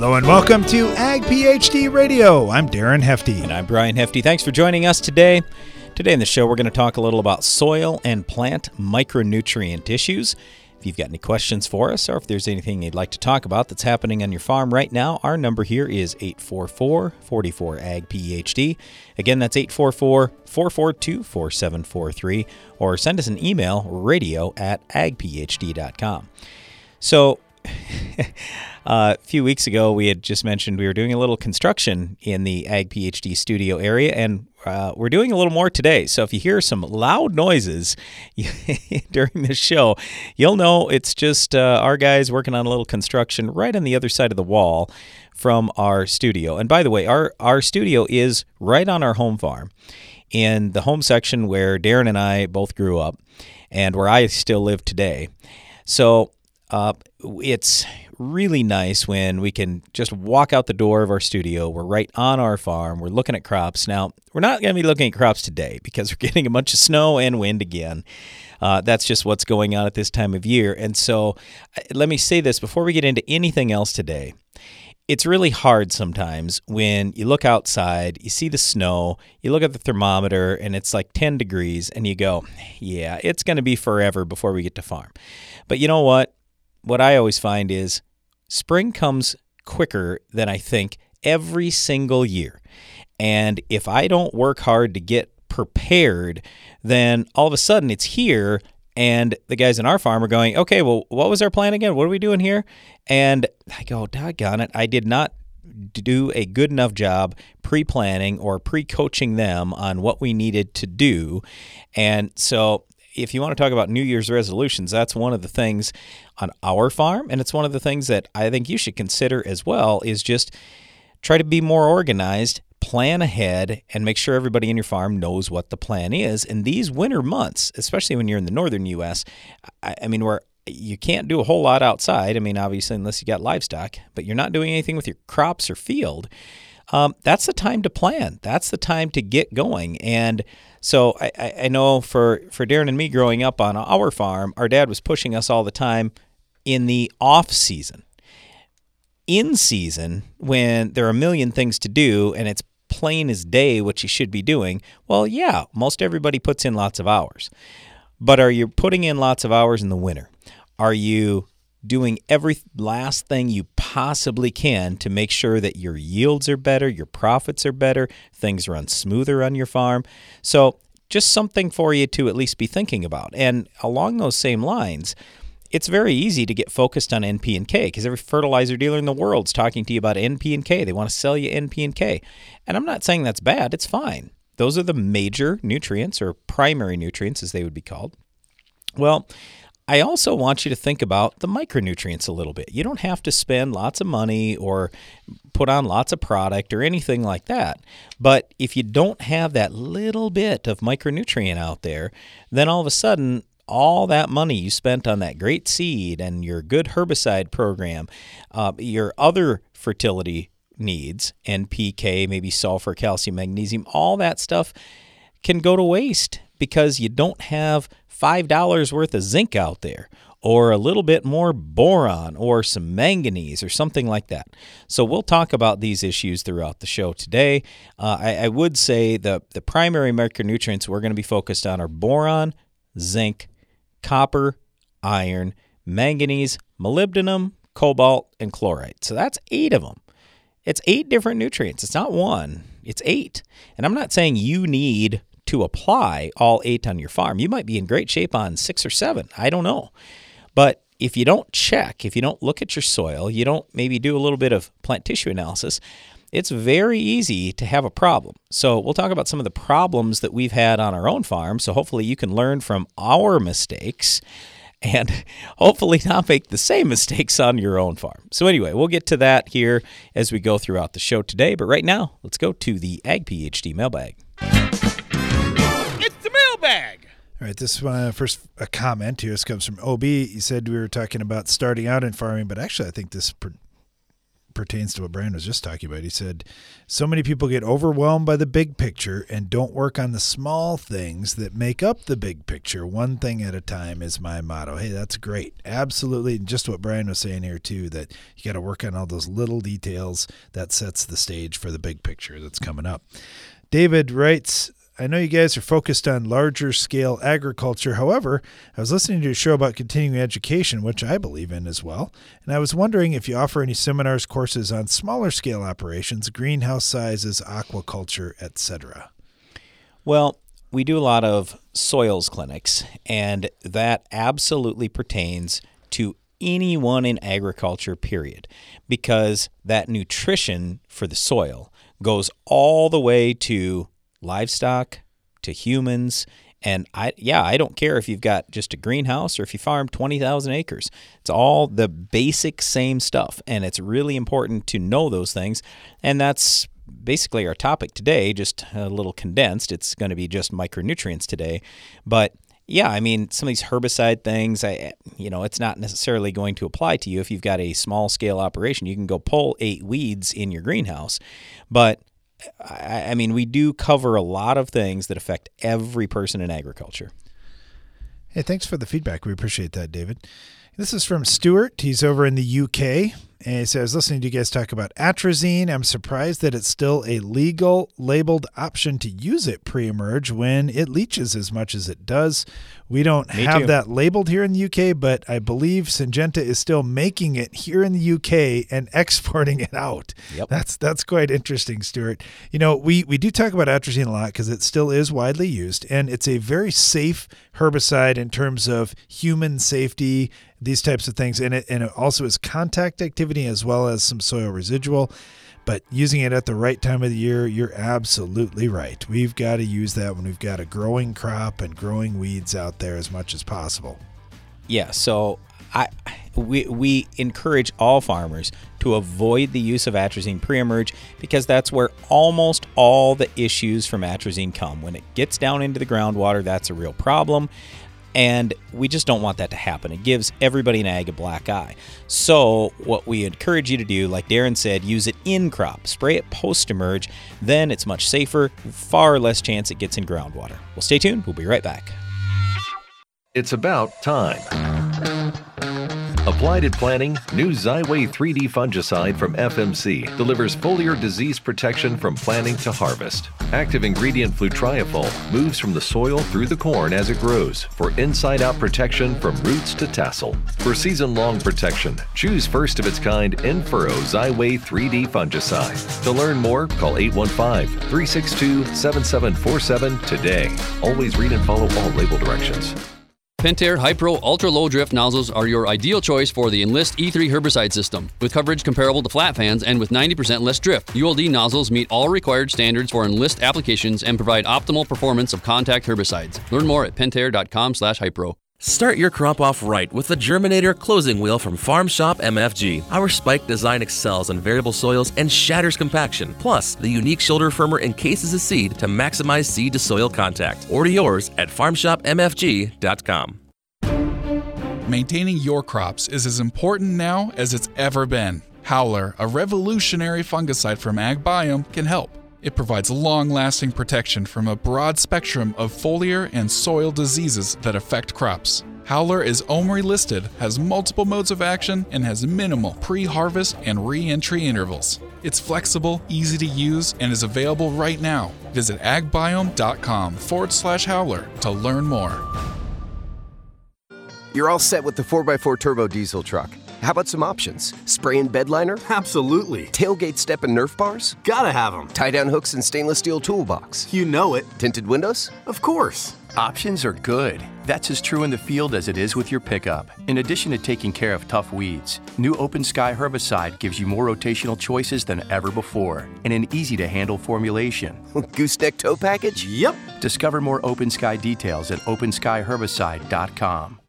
Hello and welcome to Ag PhD Radio. I'm Darren Hefty. And I'm Brian Hefty. Thanks for joining us today. Today in the show, we're going to talk a little about soil and plant micronutrient issues. If you've got any questions for us or if there's anything you'd like to talk about that's happening on your farm right now, our number here is 844 44 AG PhD. Again, that's 844 442 4743, or send us an email radio at agphd.com. So, uh, a few weeks ago, we had just mentioned we were doing a little construction in the Ag PhD studio area, and uh, we're doing a little more today. So if you hear some loud noises during the show, you'll know it's just uh, our guys working on a little construction right on the other side of the wall from our studio. And by the way, our, our studio is right on our home farm in the home section where Darren and I both grew up and where I still live today. So uh, it's really nice when we can just walk out the door of our studio. We're right on our farm. We're looking at crops. Now, we're not going to be looking at crops today because we're getting a bunch of snow and wind again. Uh, that's just what's going on at this time of year. And so, let me say this before we get into anything else today. It's really hard sometimes when you look outside, you see the snow, you look at the thermometer, and it's like 10 degrees, and you go, Yeah, it's going to be forever before we get to farm. But you know what? What I always find is spring comes quicker than I think every single year. And if I don't work hard to get prepared, then all of a sudden it's here. And the guys in our farm are going, okay, well, what was our plan again? What are we doing here? And I go, doggone it. I did not do a good enough job pre planning or pre coaching them on what we needed to do. And so if you want to talk about New Year's resolutions, that's one of the things on our farm, and it's one of the things that I think you should consider as well. Is just try to be more organized, plan ahead, and make sure everybody in your farm knows what the plan is. In these winter months, especially when you're in the northern U.S., I, I mean, where you can't do a whole lot outside. I mean, obviously, unless you got livestock, but you're not doing anything with your crops or field. Um, that's the time to plan. That's the time to get going. And so I, I know for, for Darren and me growing up on our farm, our dad was pushing us all the time in the off season. In season, when there are a million things to do and it's plain as day what you should be doing, well, yeah, most everybody puts in lots of hours. But are you putting in lots of hours in the winter? Are you doing every last thing you possibly can to make sure that your yields are better, your profits are better, things run smoother on your farm. So, just something for you to at least be thinking about. And along those same lines, it's very easy to get focused on NP and K because every fertilizer dealer in the world is talking to you about NP and K. They want to sell you NP and K. And I'm not saying that's bad, it's fine. Those are the major nutrients or primary nutrients as they would be called. Well, I also want you to think about the micronutrients a little bit. You don't have to spend lots of money or put on lots of product or anything like that. But if you don't have that little bit of micronutrient out there, then all of a sudden, all that money you spent on that great seed and your good herbicide program, uh, your other fertility needs, NPK, maybe sulfur, calcium, magnesium, all that stuff can go to waste because you don't have $5 worth of zinc out there or a little bit more boron or some manganese or something like that. So we'll talk about these issues throughout the show today. Uh, I, I, would say the, the primary micronutrients we're going to be focused on are boron, zinc, copper, iron, manganese, molybdenum, cobalt, and chloride. So that's eight of them. It's eight different nutrients. It's not one, it's eight. And I'm not saying you need to apply all eight on your farm. You might be in great shape on six or seven. I don't know. But if you don't check, if you don't look at your soil, you don't maybe do a little bit of plant tissue analysis, it's very easy to have a problem. So, we'll talk about some of the problems that we've had on our own farm. So, hopefully, you can learn from our mistakes and hopefully not make the same mistakes on your own farm. So, anyway, we'll get to that here as we go throughout the show today. But right now, let's go to the Ag PhD mailbag It's the mailbag. All right, this uh, first a comment here. This comes from OB. He said we were talking about starting out in farming, but actually, I think this per- pertains to what Brian was just talking about. He said, So many people get overwhelmed by the big picture and don't work on the small things that make up the big picture. One thing at a time is my motto. Hey, that's great. Absolutely. And just what Brian was saying here, too, that you got to work on all those little details that sets the stage for the big picture that's coming up. David writes, I know you guys are focused on larger scale agriculture. However, I was listening to a show about continuing education, which I believe in as well, and I was wondering if you offer any seminars, courses on smaller scale operations, greenhouse sizes, aquaculture, etc. Well, we do a lot of soils clinics, and that absolutely pertains to anyone in agriculture, period, because that nutrition for the soil goes all the way to livestock to humans. And I, yeah, I don't care if you've got just a greenhouse or if you farm 20,000 acres. It's all the basic same stuff. And it's really important to know those things. And that's basically our topic today, just a little condensed. It's going to be just micronutrients today. But yeah, I mean, some of these herbicide things, I, you know, it's not necessarily going to apply to you if you've got a small scale operation. You can go pull eight weeds in your greenhouse, but I, I mean, we do cover a lot of things that affect every person in agriculture. Hey, thanks for the feedback. We appreciate that, David. This is from Stuart. He's over in the UK. And he I was listening to you guys talk about atrazine. I'm surprised that it's still a legal labeled option to use it pre emerge when it leaches as much as it does. We don't Me have too. that labeled here in the UK, but I believe Syngenta is still making it here in the UK and exporting it out. Yep. That's that's quite interesting, Stuart. You know, we, we do talk about atrazine a lot because it still is widely used and it's a very safe herbicide in terms of human safety, these types of things. And it and it also is contact activity as well as some soil residual. But using it at the right time of the year, you're absolutely right. We've got to use that when we've got a growing crop and growing weeds out there as much as possible. Yeah, so I we we encourage all farmers to avoid the use of atrazine pre-emerge because that's where almost all the issues from atrazine come. When it gets down into the groundwater, that's a real problem. And we just don't want that to happen. It gives everybody in ag a black eye. So, what we encourage you to do, like Darren said, use it in crop, spray it post emerge. Then it's much safer, far less chance it gets in groundwater. Well, stay tuned. We'll be right back. It's about time. Applied at planting, new Xyway 3D fungicide from FMC delivers foliar disease protection from planting to harvest. Active ingredient flutriafol moves from the soil through the corn as it grows for inside out protection from roots to tassel. For season long protection, choose first of its kind Infurrow Xyway 3D fungicide. To learn more, call 815 362 7747 today. Always read and follow all label directions. Pentair Hypro Ultra Low Drift nozzles are your ideal choice for the Enlist E3 herbicide system. With coverage comparable to flat fans and with 90% less drift, ULD nozzles meet all required standards for Enlist applications and provide optimal performance of contact herbicides. Learn more at pentair.com/hypro. Start your crop off right with the Germinator closing wheel from Farm Shop MFG. Our spike design excels in variable soils and shatters compaction. Plus, the unique shoulder firmer encases a seed to maximize seed to soil contact. Order yours at farmshopmfg.com. Maintaining your crops is as important now as it's ever been. Howler, a revolutionary fungicide from AgBiome, can help. It provides long lasting protection from a broad spectrum of foliar and soil diseases that affect crops. Howler is OMRI listed, has multiple modes of action, and has minimal pre harvest and re entry intervals. It's flexible, easy to use, and is available right now. Visit agbiome.com forward slash howler to learn more. You're all set with the 4x4 turbo diesel truck. How about some options? Spray and bed liner? Absolutely. Tailgate step and Nerf bars? Gotta have them. Tie down hooks and stainless steel toolbox? You know it. Tinted windows? Of course. Options are good. That's as true in the field as it is with your pickup. In addition to taking care of tough weeds, new Open Sky herbicide gives you more rotational choices than ever before and an easy to handle formulation. Gooseneck tow package? Yep. Discover more Open Sky details at openskyherbicide.com.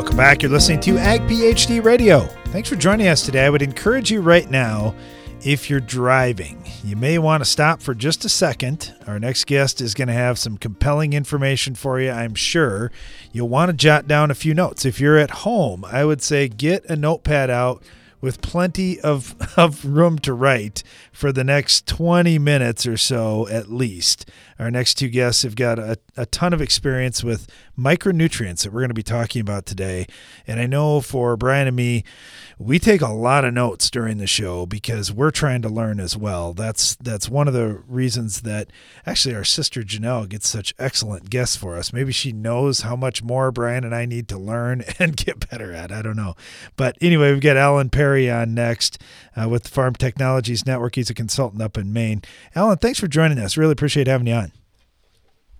Welcome back. You're listening to Ag PhD Radio. Thanks for joining us today. I would encourage you right now, if you're driving, you may want to stop for just a second. Our next guest is going to have some compelling information for you, I'm sure. You'll want to jot down a few notes. If you're at home, I would say get a notepad out with plenty of, of room to write for the next 20 minutes or so at least. Our next two guests have got a, a ton of experience with micronutrients that we're going to be talking about today. And I know for Brian and me, we take a lot of notes during the show because we're trying to learn as well. That's that's one of the reasons that actually our sister Janelle gets such excellent guests for us. Maybe she knows how much more Brian and I need to learn and get better at. I don't know. But anyway, we've got Alan Perry on next uh, with the Farm Technologies Network. He's a consultant up in Maine. Alan, thanks for joining us. Really appreciate having you on.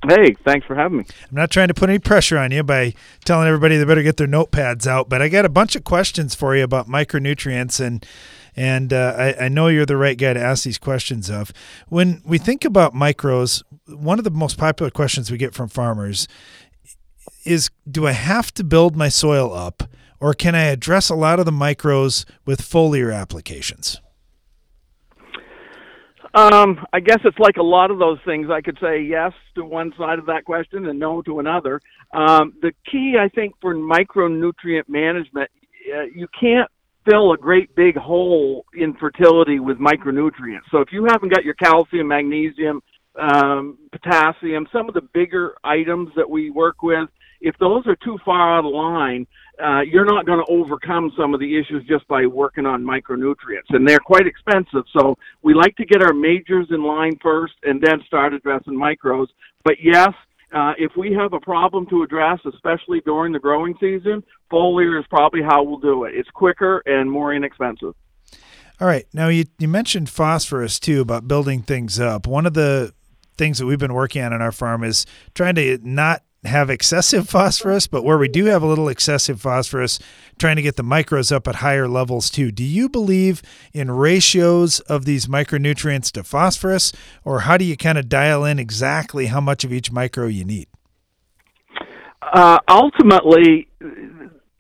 Hey, thanks for having me. I'm not trying to put any pressure on you by telling everybody they better get their notepads out, but I got a bunch of questions for you about micronutrients and and uh, I, I, know you're the right guy to ask these questions of. When we think about micros, one of the most popular questions we get from farmers is Do I have to build my soil up, or can I address a lot of the micros with foliar applications? Um, I guess it's like a lot of those things. I could say yes to one side of that question and no to another. Um, the key, I think, for micronutrient management, uh, you can't fill a great big hole in fertility with micronutrients. So if you haven't got your calcium, magnesium, um, potassium, some of the bigger items that we work with, if those are too far out of line, uh, you're not going to overcome some of the issues just by working on micronutrients, and they're quite expensive. So we like to get our majors in line first, and then start addressing micros. But yes, uh, if we have a problem to address, especially during the growing season, foliar is probably how we'll do it. It's quicker and more inexpensive. All right. Now you you mentioned phosphorus too about building things up. One of the things that we've been working on in our farm is trying to not have excessive phosphorus, but where we do have a little excessive phosphorus, trying to get the micros up at higher levels too. Do you believe in ratios of these micronutrients to phosphorus, or how do you kind of dial in exactly how much of each micro you need? Uh, ultimately,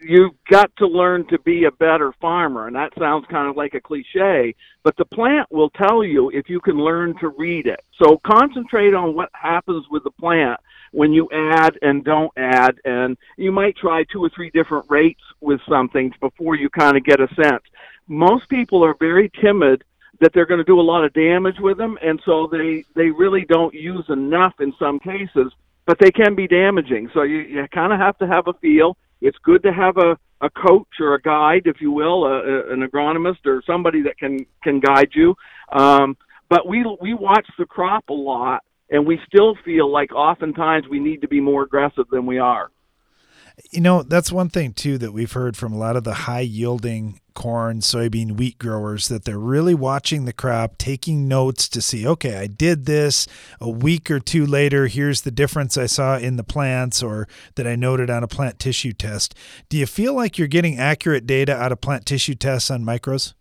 you've got to learn to be a better farmer, and that sounds kind of like a cliche, but the plant will tell you if you can learn to read it. So concentrate on what happens with the plant when you add and don't add, and you might try two or three different rates with something before you kind of get a sense. Most people are very timid that they're going to do a lot of damage with them, and so they they really don't use enough in some cases, but they can be damaging. So you, you kind of have to have a feel. It's good to have a a coach or a guide, if you will, a, a, an agronomist or somebody that can can guide you. Um, but we we watch the crop a lot and we still feel like oftentimes we need to be more aggressive than we are. You know, that's one thing too that we've heard from a lot of the high yielding corn, soybean, wheat growers that they're really watching the crop, taking notes to see, okay, I did this a week or two later. Here's the difference I saw in the plants or that I noted on a plant tissue test. Do you feel like you're getting accurate data out of plant tissue tests on micros?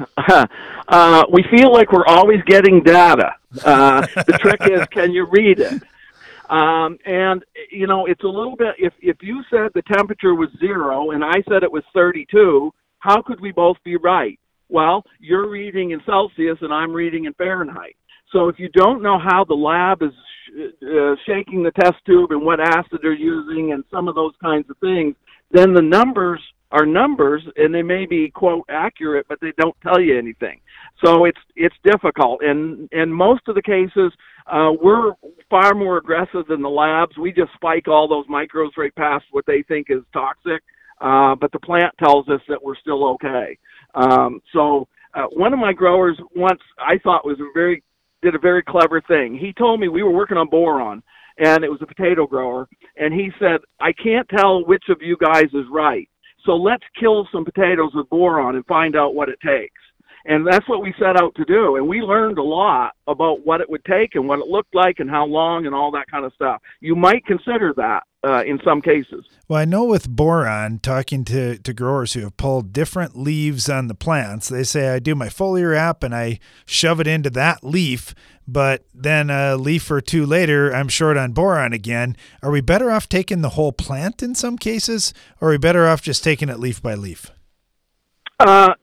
uh, we feel like we're always getting data. Uh, the trick is, can you read it? Um, and you know, it's a little bit. If if you said the temperature was zero and I said it was 32, how could we both be right? Well, you're reading in Celsius and I'm reading in Fahrenheit. So if you don't know how the lab is sh- uh, shaking the test tube and what acid they're using and some of those kinds of things, then the numbers are numbers and they may be quote accurate but they don't tell you anything. So it's it's difficult. And in most of the cases uh, we're far more aggressive than the labs. We just spike all those micros right past what they think is toxic uh, but the plant tells us that we're still okay. Um, so uh, one of my growers once i thought was a very did a very clever thing. He told me we were working on boron and it was a potato grower and he said i can't tell which of you guys is right so let's kill some potatoes with boron and find out what it takes. And that's what we set out to do. And we learned a lot about what it would take and what it looked like and how long and all that kind of stuff. You might consider that uh, in some cases. Well, I know with boron, talking to, to growers who have pulled different leaves on the plants, they say I do my foliar app and I shove it into that leaf, but then a leaf or two later, I'm short on boron again. Are we better off taking the whole plant in some cases, or are we better off just taking it leaf by leaf? Uh,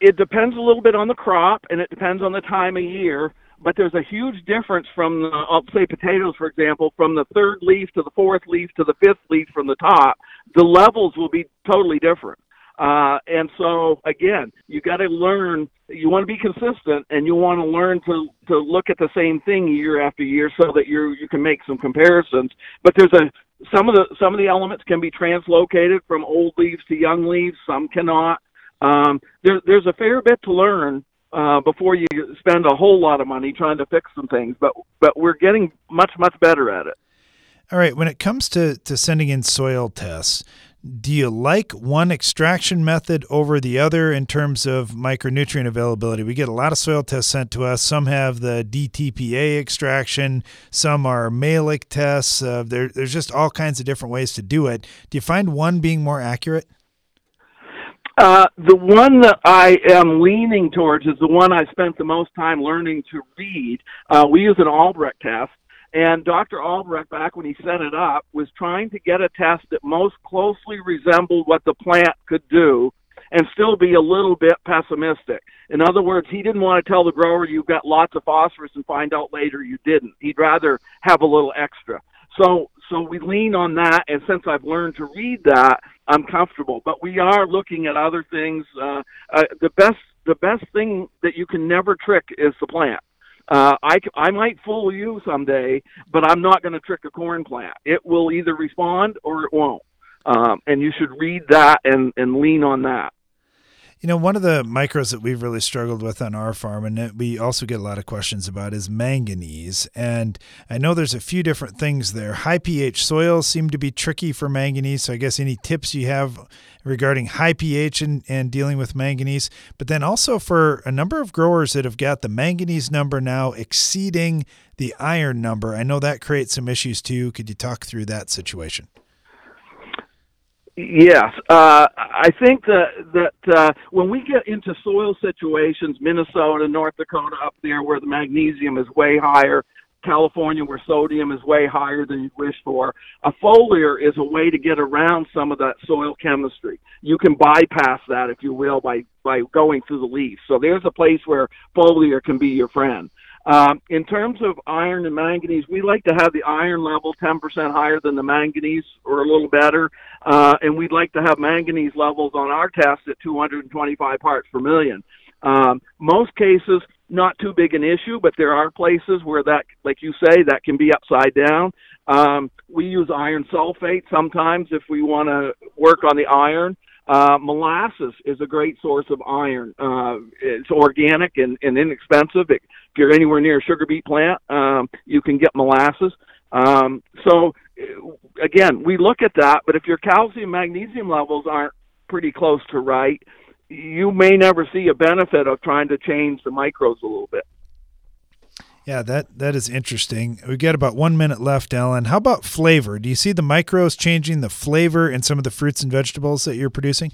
it depends a little bit on the crop and it depends on the time of year but there's a huge difference from the, I'll say potatoes, for example, from the third leaf to the fourth leaf to the fifth leaf from the top. The levels will be totally different. Uh, and so again, you got to learn. You want to be consistent, and you want to learn to to look at the same thing year after year, so that you you can make some comparisons. But there's a some of the some of the elements can be translocated from old leaves to young leaves. Some cannot. Um, there, there's a fair bit to learn uh, before you spend a whole lot of money trying to fix some things. But but we're getting much much better at it. All right. When it comes to to sending in soil tests, do you like one extraction method over the other in terms of micronutrient availability? We get a lot of soil tests sent to us. Some have the DTPA extraction, some are Mehlich tests. Uh, there, there's just all kinds of different ways to do it. Do you find one being more accurate? Uh, the one that I am leaning towards is the one I spent the most time learning to read. Uh, we use an Albrecht test, and Dr. Albrecht, back when he set it up, was trying to get a test that most closely resembled what the plant could do and still be a little bit pessimistic. In other words, he didn't want to tell the grower you've got lots of phosphorus and find out later you didn't. He'd rather have a little extra. So so we lean on that, and since I've learned to read that, I'm comfortable. But we are looking at other things. Uh, uh, the best the best thing that you can never trick is the plant. Uh, I, I might fool you someday, but I'm not going to trick a corn plant. It will either respond or it won't. Um, and you should read that and, and lean on that. You know, one of the micros that we've really struggled with on our farm, and we also get a lot of questions about, is manganese. And I know there's a few different things there. High pH soils seem to be tricky for manganese. So I guess any tips you have regarding high pH and, and dealing with manganese. But then also for a number of growers that have got the manganese number now exceeding the iron number, I know that creates some issues too. Could you talk through that situation? Yes, uh, I think that that uh, when we get into soil situations, Minnesota, North Dakota, up there where the magnesium is way higher, California where sodium is way higher than you'd wish for, a foliar is a way to get around some of that soil chemistry. You can bypass that, if you will, by by going through the leaf. So there's a place where foliar can be your friend. Um, in terms of iron and manganese, we like to have the iron level 10% higher than the manganese or a little better. Uh, and we'd like to have manganese levels on our test at 225 parts per million. Um, most cases, not too big an issue, but there are places where that, like you say, that can be upside down. Um, we use iron sulfate sometimes if we want to work on the iron. Uh, molasses is a great source of iron. Uh, it's organic and, and inexpensive. It, if you're anywhere near a sugar beet plant, um, you can get molasses. Um, so again, we look at that, but if your calcium magnesium levels aren't pretty close to right, you may never see a benefit of trying to change the micros a little bit. Yeah, that that is interesting. We've got about one minute left, Alan. How about flavor? Do you see the micros changing the flavor in some of the fruits and vegetables that you're producing?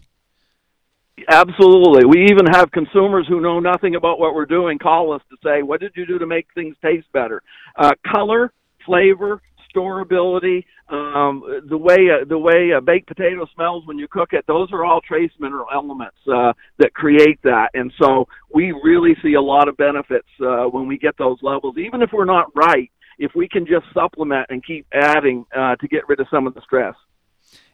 Absolutely. We even have consumers who know nothing about what we're doing call us to say, "What did you do to make things taste better?" Uh, color, flavor, storability, um, the way uh, the way a baked potato smells when you cook it. Those are all trace mineral elements uh, that create that, and so we really see a lot of benefits uh, when we get those levels. Even if we're not right, if we can just supplement and keep adding uh, to get rid of some of the stress.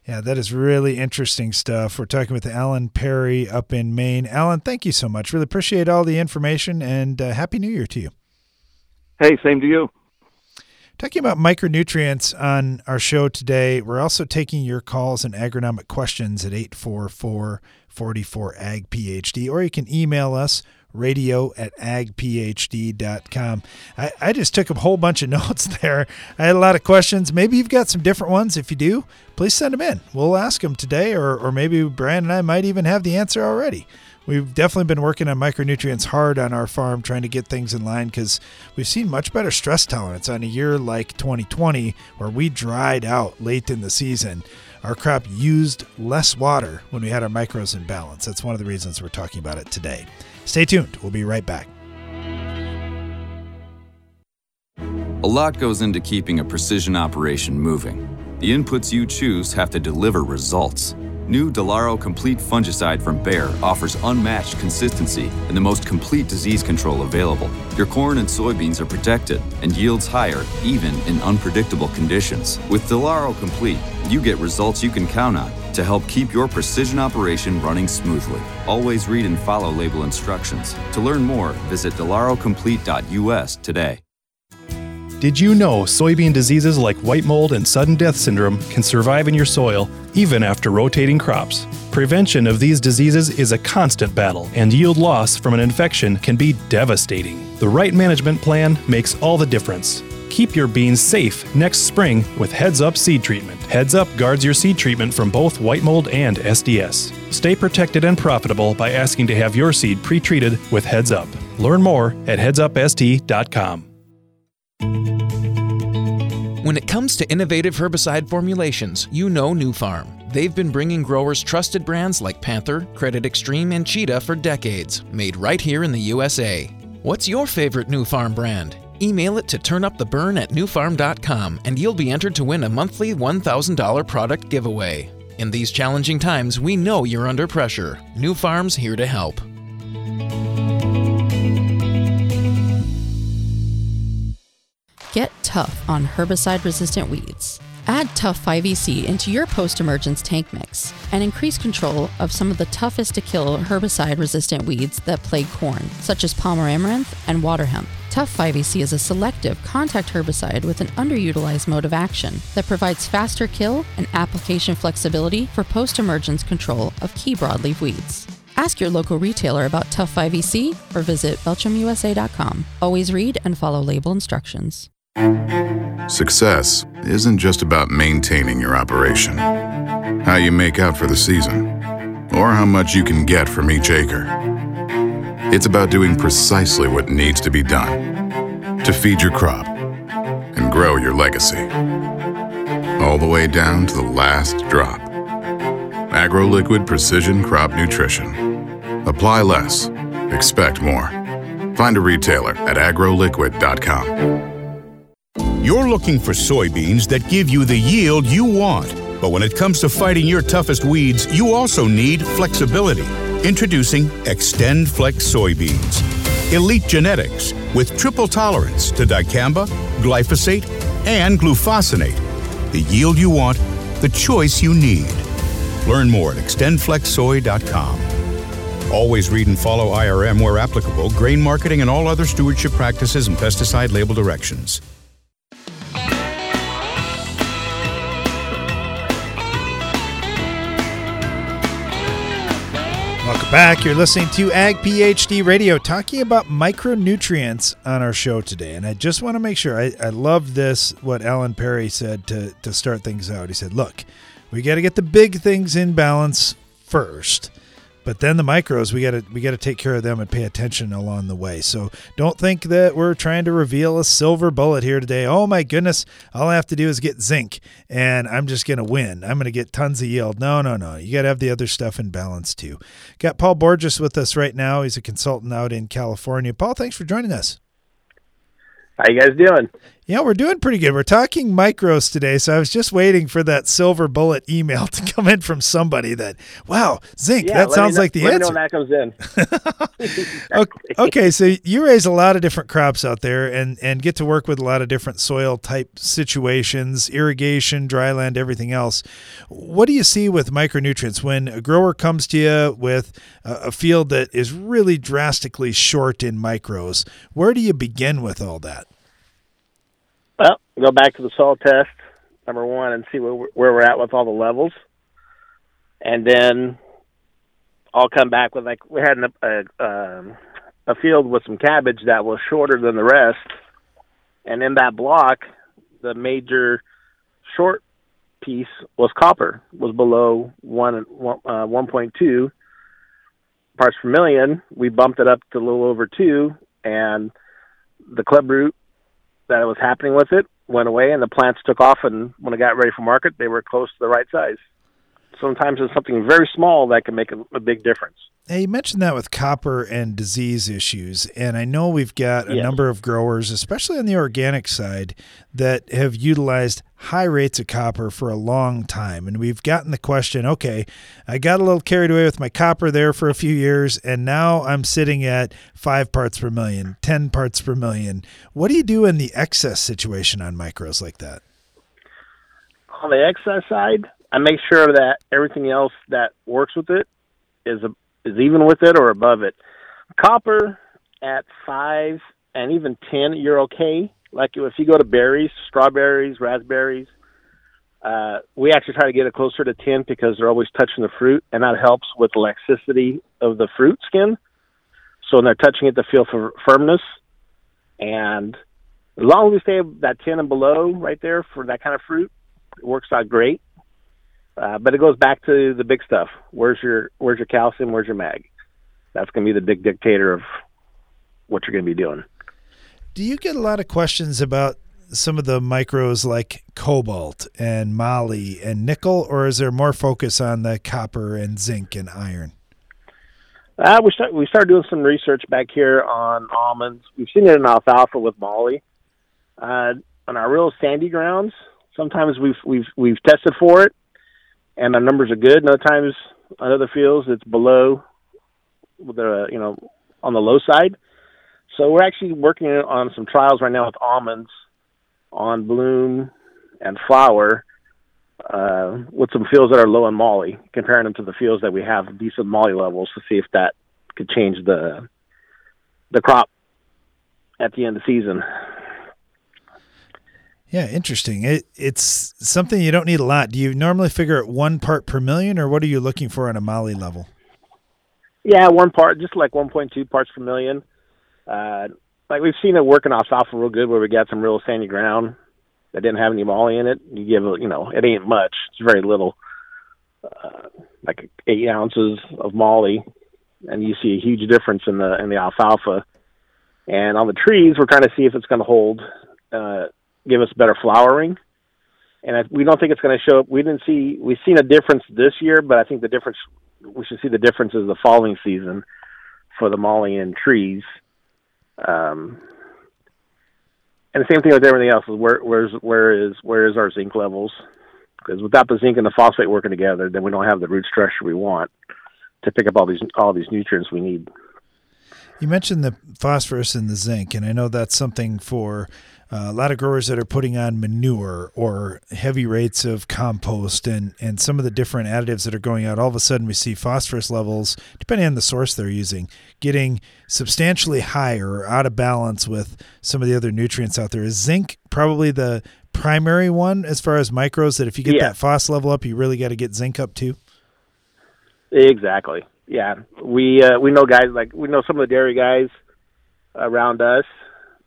Yeah, that is really interesting stuff. We're talking with Alan Perry up in Maine. Alan, thank you so much. Really appreciate all the information and uh, Happy New Year to you. Hey, same to you. Talking about micronutrients on our show today, we're also taking your calls and agronomic questions at 844 44 Ag PhD, or you can email us radio at agphd.com. I, I just took a whole bunch of notes there. I had a lot of questions. Maybe you've got some different ones. If you do, please send them in. We'll ask them today, or, or maybe Brian and I might even have the answer already. We've definitely been working on micronutrients hard on our farm, trying to get things in line because we've seen much better stress tolerance on a year like 2020, where we dried out late in the season. Our crop used less water when we had our micros in balance. That's one of the reasons we're talking about it today. Stay tuned. We'll be right back. A lot goes into keeping a precision operation moving. The inputs you choose have to deliver results New Delaro Complete Fungicide from Bayer offers unmatched consistency and the most complete disease control available. Your corn and soybeans are protected and yields higher even in unpredictable conditions. With Delaro Complete, you get results you can count on to help keep your precision operation running smoothly. Always read and follow label instructions. To learn more, visit delarocomplete.us today. Did you know soybean diseases like white mold and sudden death syndrome can survive in your soil even after rotating crops? Prevention of these diseases is a constant battle, and yield loss from an infection can be devastating. The right management plan makes all the difference. Keep your beans safe next spring with Heads Up Seed Treatment. Heads Up guards your seed treatment from both white mold and SDS. Stay protected and profitable by asking to have your seed pre treated with Heads Up. Learn more at headsupst.com. When it comes to innovative herbicide formulations, you know Nufarm. They've been bringing growers trusted brands like Panther, Credit Extreme, and Cheetah for decades, made right here in the USA. What's your favorite Nufarm brand? Email it to turnuptheburn at nufarm.com and you'll be entered to win a monthly $1,000 product giveaway. In these challenging times, we know you're under pressure. Nufarm's here to help. Get tough on herbicide resistant weeds. Add Tough 5EC into your post emergence tank mix and increase control of some of the toughest to kill herbicide resistant weeds that plague corn, such as Palmer amaranth and water hemp. Tough 5EC is a selective contact herbicide with an underutilized mode of action that provides faster kill and application flexibility for post emergence control of key broadleaf weeds. Ask your local retailer about Tough 5EC or visit BelchimUSA.com. Always read and follow label instructions. Success isn't just about maintaining your operation, how you make out for the season, or how much you can get from each acre. It's about doing precisely what needs to be done to feed your crop and grow your legacy. All the way down to the last drop. AgroLiquid Precision Crop Nutrition. Apply less, expect more. Find a retailer at agroliquid.com. You're looking for soybeans that give you the yield you want. But when it comes to fighting your toughest weeds, you also need flexibility. Introducing XtendFlex soybeans. Elite genetics with triple tolerance to dicamba, glyphosate, and glufosinate. The yield you want, the choice you need. Learn more at xtendflexsoy.com. Always read and follow IRM where applicable, grain marketing, and all other stewardship practices and pesticide label directions. Back. You're listening to Ag PhD Radio, talking about micronutrients on our show today. And I just want to make sure I, I love this, what Alan Perry said to, to start things out. He said, Look, we got to get the big things in balance first. But then the micros, we got to we got to take care of them and pay attention along the way. So don't think that we're trying to reveal a silver bullet here today. Oh my goodness, all I have to do is get zinc and I'm just to win. I'm to get tons of yield. No, no, no. You got to have the other stuff in balance too. Got Paul Borges with us right now. He's a consultant out in California. Paul, thanks for joining us. How you guys doing? Yeah, we're doing pretty good. We're talking micros today, so I was just waiting for that silver bullet email to come in from somebody that, wow, zinc, yeah, that sounds know, like the let answer. Me know when that comes in. exactly. Okay, so you raise a lot of different crops out there and and get to work with a lot of different soil type situations, irrigation, dryland, everything else. What do you see with micronutrients when a grower comes to you with a, a field that is really drastically short in micros? Where do you begin with all that? Well, go back to the soil test, number one, and see where, where we're at with all the levels. And then I'll come back with, like, we had a, um, a field with some cabbage that was shorter than the rest. And in that block, the major short piece was copper, was below one, one uh, 1.2 parts per million. We bumped it up to a little over two, and the club root that was happening with it went away and the plants took off and when it got ready for market they were close to the right size sometimes it's something very small that can make a, a big difference Hey, you mentioned that with copper and disease issues, and I know we've got a Yes. number of growers, especially on the organic side, that have utilized high rates of copper for a long time. And we've gotten the question okay, I got a little carried away with my copper there for a few years, and now I'm sitting at five parts per million, 10 parts per million. What do you do in the excess situation on micros like that? On the excess side, I make sure that everything else that works with it is a, is even with it or above it. Copper at five and even ten, you're okay like if you go to berries, strawberries, raspberries, uh, we actually try to get it closer to 10 because they're always touching the fruit, and that helps with the laxicity of the fruit skin. So when they're touching it, they feel for firmness. And as long as we stay that 10 and below right there for that kind of fruit, it works out great. Uh, but it goes back to the big stuff. Where's your Where's your calcium? Where's your mag? That's going to be the big dictator of what you're going to be doing. Do you get a lot of questions about some of the micros like cobalt and moly and nickel, or is there more focus on the copper and zinc and iron? Uh, we start we started doing some research back here on almonds. We've seen it in alfalfa with moly. Uh, on our real sandy grounds, sometimes we've we've we've tested for it, and the numbers are good. And other times, on other fields, it's below the you know on the low side. So we're actually working on some trials right now with almonds on bloom and flower uh, with some fields that are low in moly, comparing them to the fields that we have decent moly levels to see if that could change the the crop at the end of the season. Yeah, interesting. It, it's something you don't need a lot. Do you normally figure at one part per million, or what are you looking for on a moly level? Yeah, one part, just like 1.2 parts per million. Uh, like we've seen it working off alfalfa real good, where we got some real sandy ground that didn't have any moly in it. You give you know, it ain't much. It's very little, uh, like eight ounces of moly, and you see a huge difference in the in the alfalfa. And on the trees, we're trying to see if it's going to hold, uh, give us better flowering. And I, we don't think it's going to show up. We didn't see we've seen a difference this year, but I think the difference we should see the difference is the following season for the moly in trees. Um, and the same thing with everything else is where where's where is where is our zinc levels? Because without the zinc and the phosphate working together, then we don't have the root structure we want to pick up all these all these nutrients we need. You mentioned the phosphorus and the zinc, and I know that's something for uh, a lot of growers that are putting on manure or heavy rates of compost and, and some of the different additives that are going out, all of a sudden we see phosphorus levels, depending on the source they're using, getting substantially higher or out of balance with some of the other nutrients out there. Is zinc probably the primary one as far as micros that if you get yeah. that phos level up, you really got to get zinc up too? Exactly. Yeah. We, uh, we know guys like, we know some of the dairy guys around us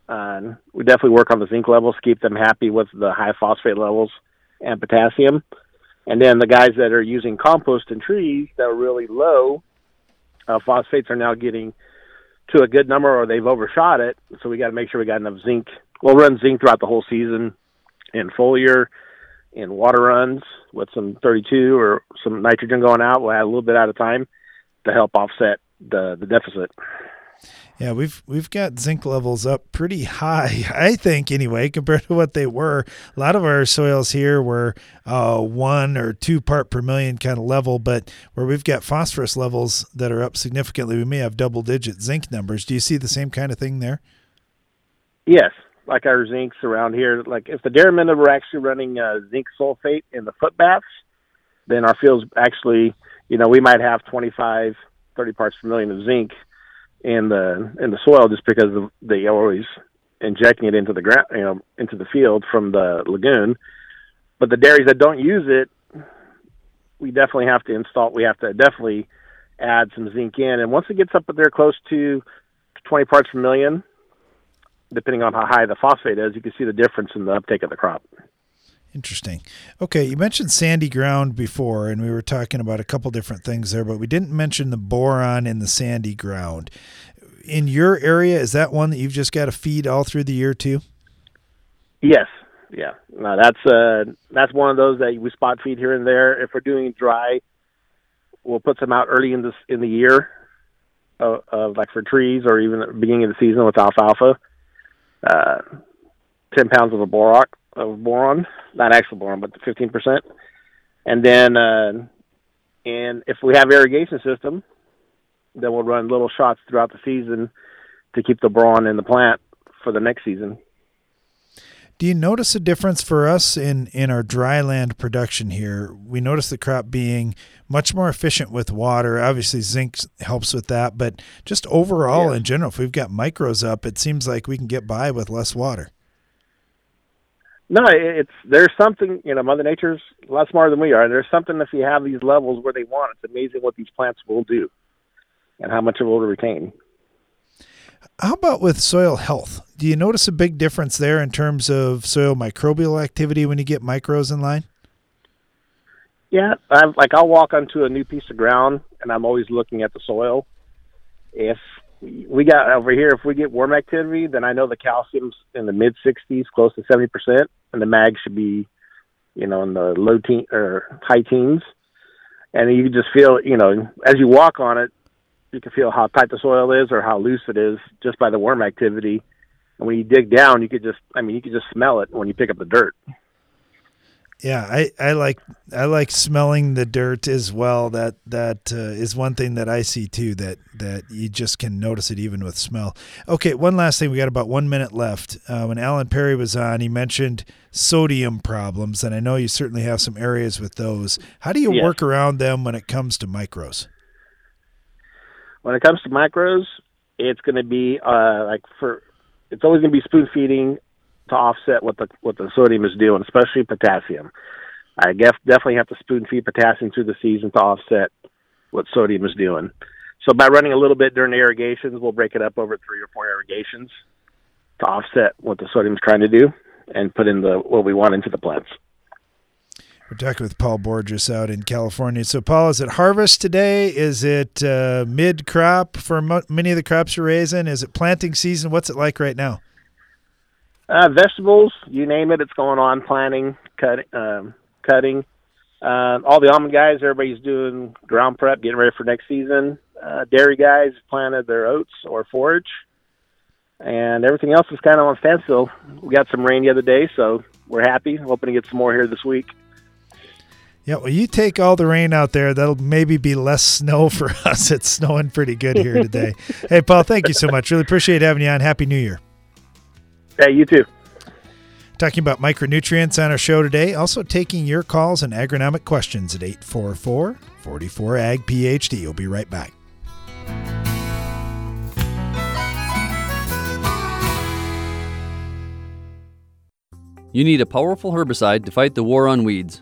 uh, we definitely work on the zinc levels, keep them happy with the high phosphate levels and potassium. And then the guys that are using compost in trees that are really low, uh, phosphates are now getting to a good number or they've overshot it. So we got to make sure we got enough zinc. We'll run zinc throughout the whole season in foliar, in water runs with some 32 or some nitrogen going out. We'll add a little bit at a time to help offset the, the deficit. Yeah, we've we've got zinc levels up pretty high, I think, anyway, compared to what they were. A lot of our soils here were uh, one or two part per million kind of level, but where we've got phosphorus levels that are up significantly, we may have double digit zinc numbers. Do you see the same kind of thing there? Yes, like our zincs around here. Like if the dairymen were actually running uh, zinc sulfate in the foot baths, then our fields actually, you know, we might have 25, 30 parts per million of zinc in the in the soil just because they always injecting it into the ground, you know, into the field from the lagoon. But the dairies that don't use it, we definitely have to install. We have to definitely add some zinc in, and once it gets up there close to 20 parts per million, depending on how high the phosphate is, you can see the difference in the uptake of the crop. Interesting. Okay, you mentioned sandy ground before, and we were talking about a couple different things there, but we didn't mention the boron in the sandy ground. In your area, is that one that you've just got to feed all through the year too? Yes. Yeah. No, that's uh that's one of those that we spot feed here and there. If we're doing dry, we'll put some out early in this in the year, of, uh, like for trees or even the beginning of the season with alfalfa. Uh, ten pounds of a borax of boron, not actual boron, but the 15%. And then, uh, and if we have irrigation system, then we'll run little shots throughout the season to keep the boron in the plant for the next season. Do you notice a difference for us in, in our dry land production here? We notice the crop being much more efficient with water. Obviously, zinc helps with that, but just overall yeah. in general, if we've got micros up, it seems like we can get by with less water. No, it's there's something you know. Mother Nature's a lot smarter than we are. There's something if you have these levels where they want. It's amazing what these plants will do, and how much it will retain. How about with soil health? Do you notice a big difference there in terms of soil microbial activity when you get micros in line? Yeah, I'm like I'll walk onto a new piece of ground and I'm always looking at the soil. If we got over here, if we get worm activity, then I know the calcium's in the mid 60s, close to 70%, and the mag should be, you know, in the low teen or high teens. And you can just feel, you know, as you walk on it, you can feel how tight the soil is or how loose it is just by the worm activity. And when you dig down, you could just, I mean, you could just smell it when you pick up the dirt. Yeah, I, I like I like smelling the dirt as well. That that uh, is one thing that I see too. That that you just can notice it even with smell. Okay, one last thing. We got about one minute left. Uh, when Alan Perry was on, he mentioned sodium problems, and I know you certainly have some areas with those. How do you yes. work around them when it comes to micros? When it comes to micros, it's going to be uh, like for it's always going to be spoon feeding to offset what the what the sodium is doing, especially potassium. I guess definitely have to spoon feed potassium through the season to offset what sodium is doing. So by running a little bit during the irrigations, we'll break it up over three or four irrigations to offset what the sodium is trying to do and put in the what we want into the plants. We're talking with Paul Borges out in California. So, Paul, is it harvest today? Is it uh, mid crop for mo- many of the crops you're raising? Is it planting season? What's it like right now? Uh, vegetables, you name it, it's going on. Planting, cutting, um, cutting. Uh, all the almond guys, everybody's doing ground prep, getting ready for next season. Uh, dairy guys planted their oats or forage, and everything else is kind of on standstill. We got some rain the other day, so we're happy. Hoping to get some more here this week. Yeah, well, you take all the rain out there. That'll maybe be less snow for us. It's snowing pretty good here today. hey, Paul, thank you so much. Really appreciate having you on. Happy New Year. Hey, you too. Talking about micronutrients on our show today. Also taking your calls and agronomic questions at 844 44 Ag PhD. We'll be right back. You need a powerful herbicide to fight the war on weeds.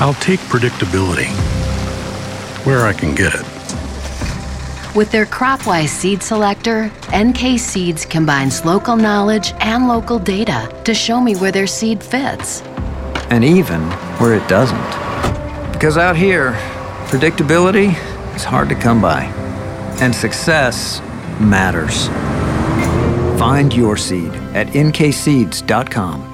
I'll take predictability where I can get it. With their CropWise seed selector, NK Seeds combines local knowledge and local data to show me where their seed fits. And even where it doesn't. Because out here, predictability is hard to come by. And success matters. Find your seed at nkseeds.com.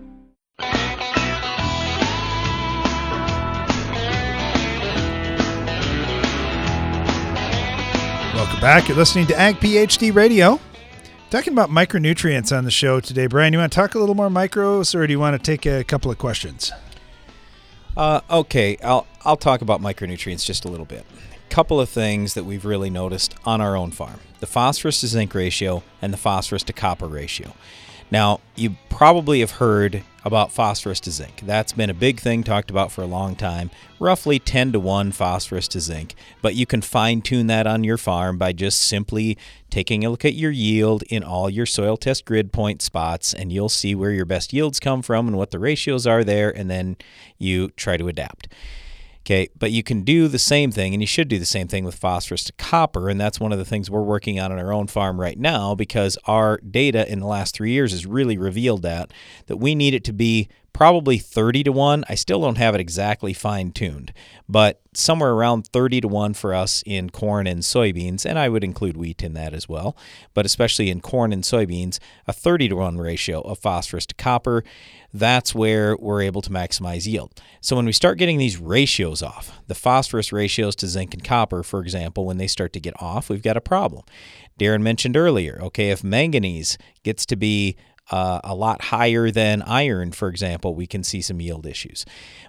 Back. You're listening to Ag PhD Radio. Talking about micronutrients on the show today. Brian, you want to talk a little more micros or do you want to take a couple of questions? Uh, okay, I'll I'll talk about micronutrients just a little bit. Couple of things that we've really noticed on our own farm: the phosphorus to zinc ratio and the phosphorus to copper ratio. Now, you probably have heard about phosphorus to zinc. That's been a big thing talked about for a long time, roughly 10 to 1 phosphorus to zinc. But you can fine tune that on your farm by just simply taking a look at your yield in all your soil test grid point spots, and you'll see where your best yields come from and what the ratios are there, and then you try to adapt. Okay, but you can do the same thing, and you should do the same thing with phosphorus to copper, and that's one of the things we're working on on our own farm right now because our data in the last three years has really revealed that that we need it to be probably 30 to 1. I still don't have it exactly fine tuned, but somewhere around 30 to 1 for us in corn and soybeans, and I would include wheat in that as well, but especially in corn and soybeans, a 30 to 1 ratio of phosphorus to copper. That's where we're able to maximize yield. So when we start getting these ratios off, the phosphorus ratios to zinc and copper, for example, when they start to get off, we've got a problem. Darren mentioned earlier, okay, if manganese gets to be uh, a lot higher than iron, for example, we can see some yield issues.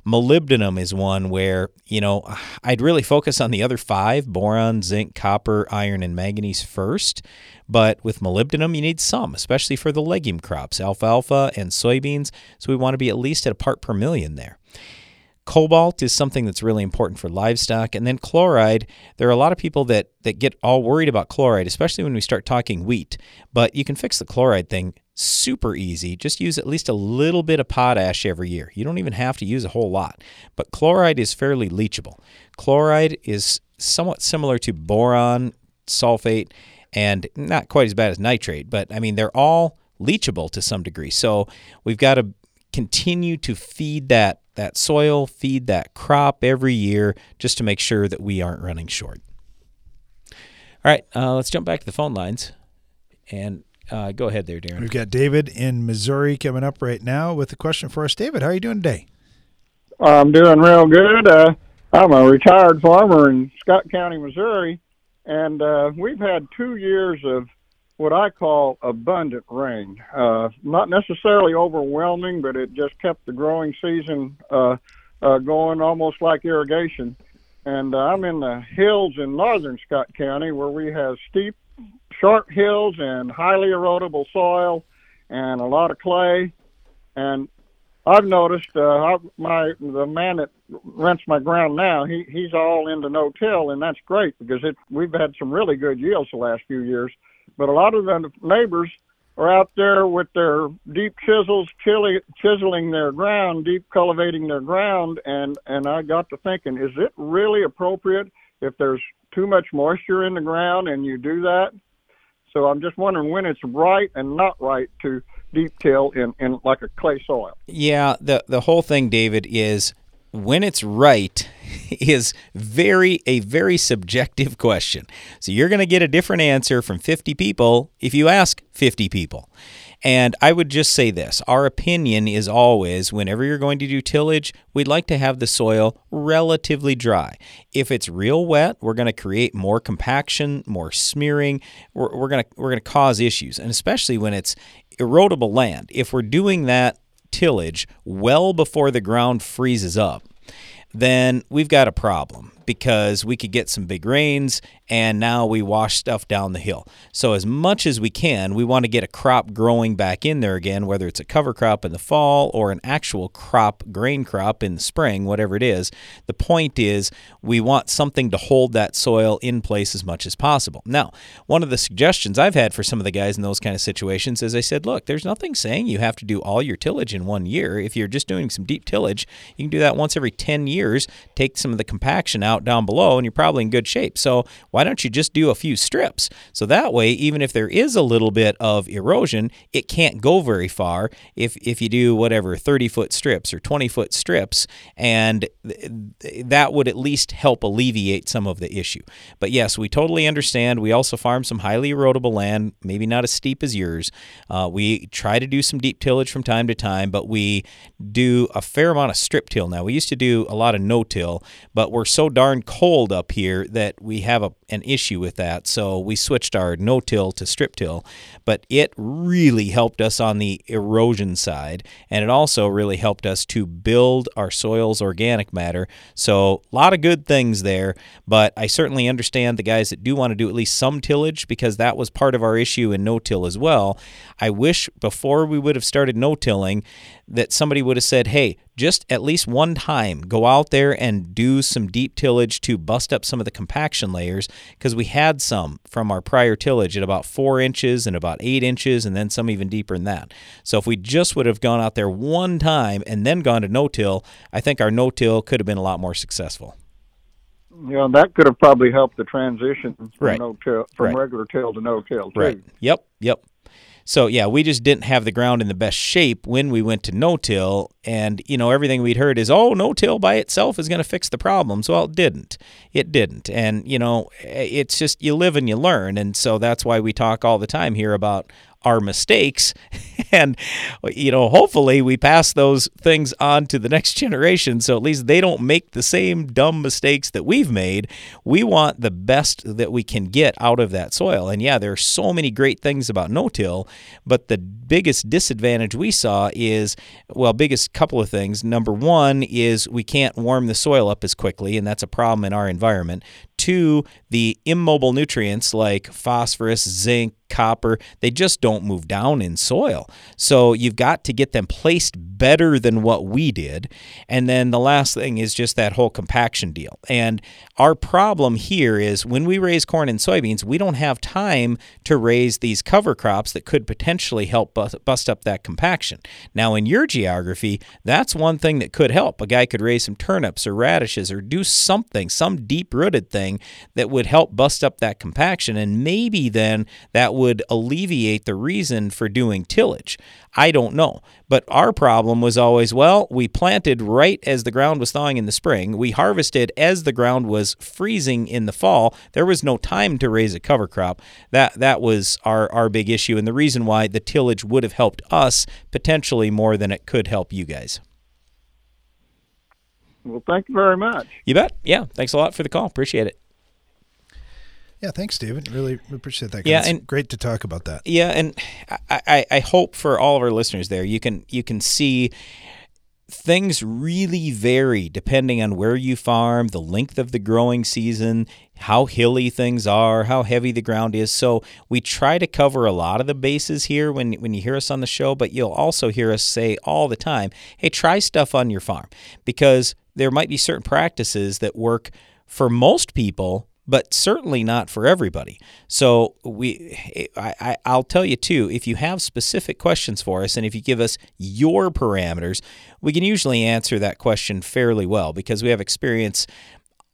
Molybdenum is one where, you know, I'd really focus on the other five boron, zinc, copper, iron, and manganese first. But with molybdenum, you need some, especially for the legume crops, alfalfa and soybeans. So we want to be at least at a part per million there. Cobalt is something that's really important for livestock. And then chloride, there are a lot of people that, that get all worried about chloride, especially when we start talking wheat. But you can fix the chloride thing super easy. Just use at least a little bit of potash every year. You don't even have to use a whole lot. But chloride is fairly leachable. Chloride is somewhat similar to boron, sulfate, and not quite as bad as nitrate, but I mean, they're all leachable to some degree. So we've got to continue to feed that that soil, feed that crop every year just to make sure that we aren't running short. All right, uh, let's jump back to the phone lines and uh, go ahead there, Darren. We've got David in Missouri coming up right now with a question for us. David, how are you doing today? I'm doing real good. Uh, I'm a retired farmer in Scott County, Missouri, and uh, we've had two years of what I call abundant rain. Uh, not necessarily overwhelming, but it just kept the growing season uh, uh, going almost like irrigation. And uh, I'm in the hills in northern Scott County where we have steep, sharp hills and highly erodible soil and a lot of clay. And I've noticed uh, my the man that rents my ground now, he he's all into no-till, and that's great because it we've had some really good yields the last few years. But a lot of the neighbors are out there with their deep chisels, chiseling their ground, deep cultivating their ground, and and I got to thinking, is it really appropriate if there's too much moisture in the ground and you do that? So I'm just wondering when it's right and not right to deep till in, in like a clay soil. Yeah, the the whole thing, David, is when it's right is very a very subjective question. So you're going to get a different answer from 50 people if you ask 50 people. And I would just say this our opinion is always whenever you're going to do tillage, we'd like to have the soil relatively dry. If it's real wet, we're going to create more compaction, more smearing. We're, we're going to we're going to cause issues, and especially when it's erodible land. If we're doing that tillage well before the ground freezes up, then we've got a problem because we could get some big rains and now we wash stuff down the hill. So, as much as we can, we want to get a crop growing back in there again, whether it's a cover crop in the fall or an actual crop, grain crop in the spring, whatever it is. The point is, we want something to hold that soil in place as much as possible. Now, one of the suggestions I've had for some of the guys in those kind of situations is I said, look, there's nothing saying you have to do all your tillage in one year. If you're just doing some deep tillage, you can do that once every 10 years, take some of the compaction out down below, and you're probably in good shape. So, why don't you just do a few strips? So that way, even if there is a little bit of erosion, it can't go very far if, if you do whatever 30 foot strips or 20 foot strips, and th- that would at least help alleviate some of the issue. But yes, we totally understand. We also farm some highly erodible land, maybe not as steep as yours. Uh, we try to do some deep tillage from time to time, but we do a fair amount of strip till now. We used to do a lot of no till, but we're so darn cold up here that we have a, an issue with that. So we switched our no till to strip till, but it really helped us on the erosion side. And it also really helped us to build our soil's organic matter. So a lot of good things there, but I certainly understand the guys that do want to do at least some tillage because that was part of our issue in no till as well. I wish before we would have started no tilling that somebody would have said, hey, just at least one time go out there and do some deep tillage to bust up some of the compaction layers because we had some from our prior tillage at about four inches and about eight inches and then some even deeper than that. So if we just would have gone out there one time and then gone to no till, I think our no till could have been a lot more successful. You know, that could have probably helped the transition from Right. no till from Right. regular till to no till too. Right. Yep. Yep. So yeah, we just didn't have the ground in the best shape when we went to no-till, and you know everything we'd heard is, oh, no-till by itself is going to fix the problems. Well, it didn't. It didn't, and you know, it's just you live and you learn, and so that's why we talk all the time here about our mistakes. And you know hopefully we pass those things on to the next generation. So at least they don't make the same dumb mistakes that we've made. We want the best that we can get out of that soil. And yeah there are so many great things about no-till but the biggest disadvantage we saw is well biggest couple of things. Number one is we can't warm the soil up as quickly and that's a problem in our environment two the immobile nutrients like phosphorus zinc copper, they just don't move down in soil. So you've got to get them placed better than what we did. And then the last thing is just that whole compaction deal. And our problem here is when we raise corn and soybeans, we don't have time to raise these cover crops that could potentially help bust, up that compaction. Now, in your geography, that's one thing that could help. A guy could raise some turnips or radishes or do something, some deep rooted thing that would help bust up that compaction. And maybe then that would alleviate the reason for doing tillage. I don't know. But our problem was always well, we planted right as the ground was thawing in the spring. We harvested as the ground was freezing in the fall. There was no time to raise a cover crop. That that was our, our big issue and the reason why the tillage would have helped us potentially more than it could help you guys. Well, thank you very much. You bet. Yeah. Thanks a lot for the call. Appreciate it. Yeah, thanks, David. Really appreciate that. Yeah, It's and- great to talk about that. Yeah, and I, I, I hope for all of our listeners there, you can you can see things really vary depending on where you farm, the length of the growing season, how hilly things are, how heavy the ground is. So we try to cover a lot of the bases here when when you hear us on the show, but you'll also hear us say all the time, "Hey, try stuff on your farm," because there might be certain practices that work for most people but certainly not for everybody. So we, I, I, I'll tell you too. If you have specific questions for us, and if you give us your parameters, we can usually answer that question fairly well because we have experience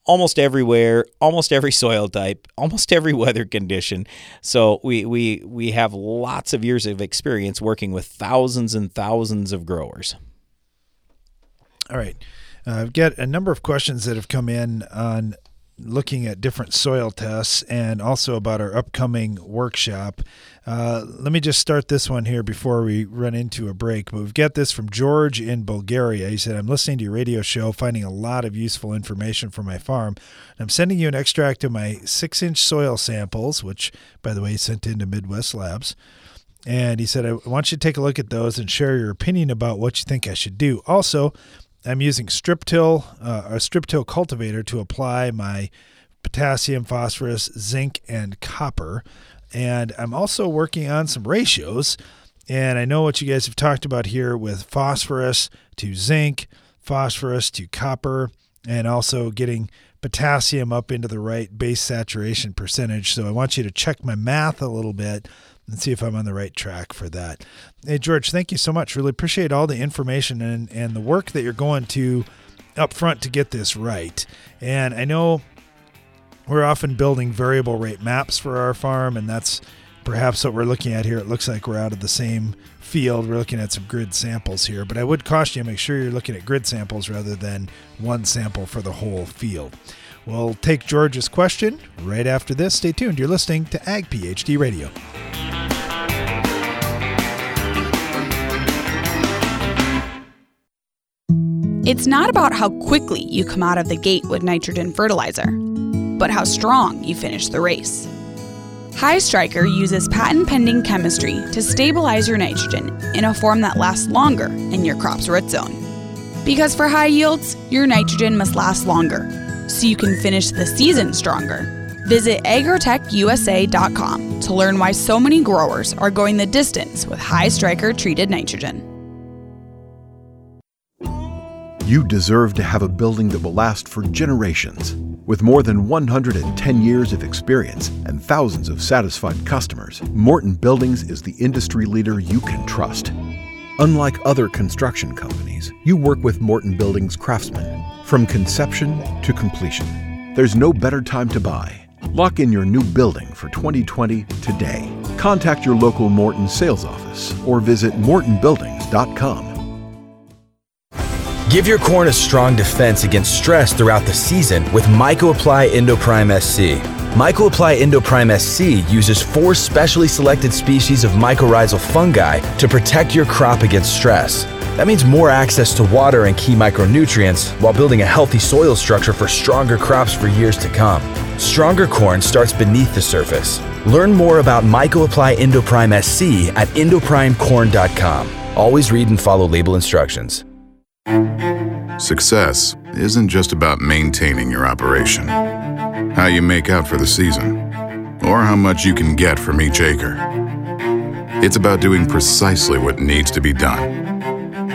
almost everywhere, almost every soil type, almost every weather condition. So we we we have lots of years of experience working with thousands and thousands of growers. All right. Uh, I've got a number of questions that have come in on looking at different soil tests and also about our upcoming workshop. Uh, let me just start this one here before we run into a break. But we've got this from George in Bulgaria. He said, I'm listening to your radio show, finding a lot of useful information for my farm. I'm sending you an extract of my six inch soil samples, which, by the way, he sent into Midwest Labs. And he said, I want you to take a look at those and share your opinion about what you think I should do. Also, I'm using strip till, uh, a strip till cultivator to apply my potassium, phosphorus, zinc, and copper. And I'm also working on some ratios. And I know what you guys have talked about here with phosphorus to zinc, phosphorus to copper, and also getting potassium up into the right base saturation percentage. So I want you to check my math a little bit and see if I'm on the right track for that. Hey, George, thank you so much. Really appreciate all the information and, and the work that you're going to up front to get this right. And I know we're often building variable rate maps for our farm, and that's perhaps what we're looking at here. It looks like we're out of the same field. We're looking at some grid samples here, but I would caution you make sure you're looking at grid samples rather than one sample for the whole field. We'll take George's question right after this. Stay tuned. You're listening to Ag PhD Radio. It's not about how quickly you come out of the gate with nitrogen fertilizer, but how strong you finish the race. High Striker uses patent pending chemistry to stabilize your nitrogen in a form that lasts longer in your crop's root zone. Because for high yields, your nitrogen must last longer, so you can finish the season stronger. Visit agrotechusa.com to learn why so many growers are going the distance with High Striker treated nitrogen. You deserve to have a building that will last for generations. With more than 110 years of experience and thousands of satisfied customers, Morton Buildings is the industry leader you can trust. Unlike other construction companies, you work with Morton Buildings craftsmen from conception to completion. There's no better time to buy. Lock in your new building for 2020 today. Contact your local Morton sales office or visit mortonbuildings.com. Give your corn a strong defense against stress throughout the season with MycoApply Endoprime SC. MycoApply Endoprime SC uses four specially selected species of mycorrhizal fungi to protect your crop against stress. That means more access to water and key micronutrients while building a healthy soil structure for stronger crops for years to come. Stronger corn starts beneath the surface. Learn more about MycoApply Endoprime SC at endoprimecorn.com. Always read and follow label instructions. Success isn't just about maintaining your operation, how you make out for the season, or how much you can get from each acre. It's about doing precisely what needs to be done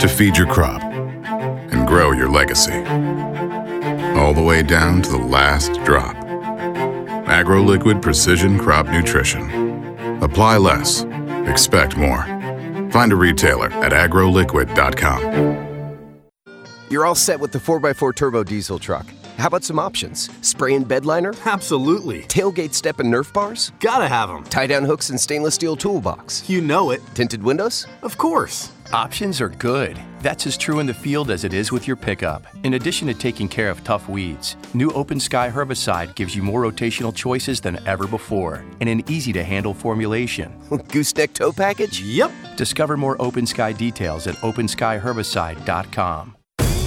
to feed your crop and grow your legacy. All the way down to the last drop. AgroLiquid Precision Crop Nutrition. Apply less, expect more. Find a retailer at agroliquid.com. You're all set with the 4x4 turbo diesel truck. How about some options? Spray and bed liner? Absolutely. Tailgate step and Nerf bars? Gotta have them. Tie down hooks and stainless steel toolbox? You know it. Tinted windows? Of course. Options are good. That's as true in the field as it is with your pickup. In addition to taking care of tough weeds, new Open Sky herbicide gives you more rotational choices than ever before and an easy to handle formulation. Gooseneck tow package? Yep. Discover more Open Sky details at openskyherbicide.com.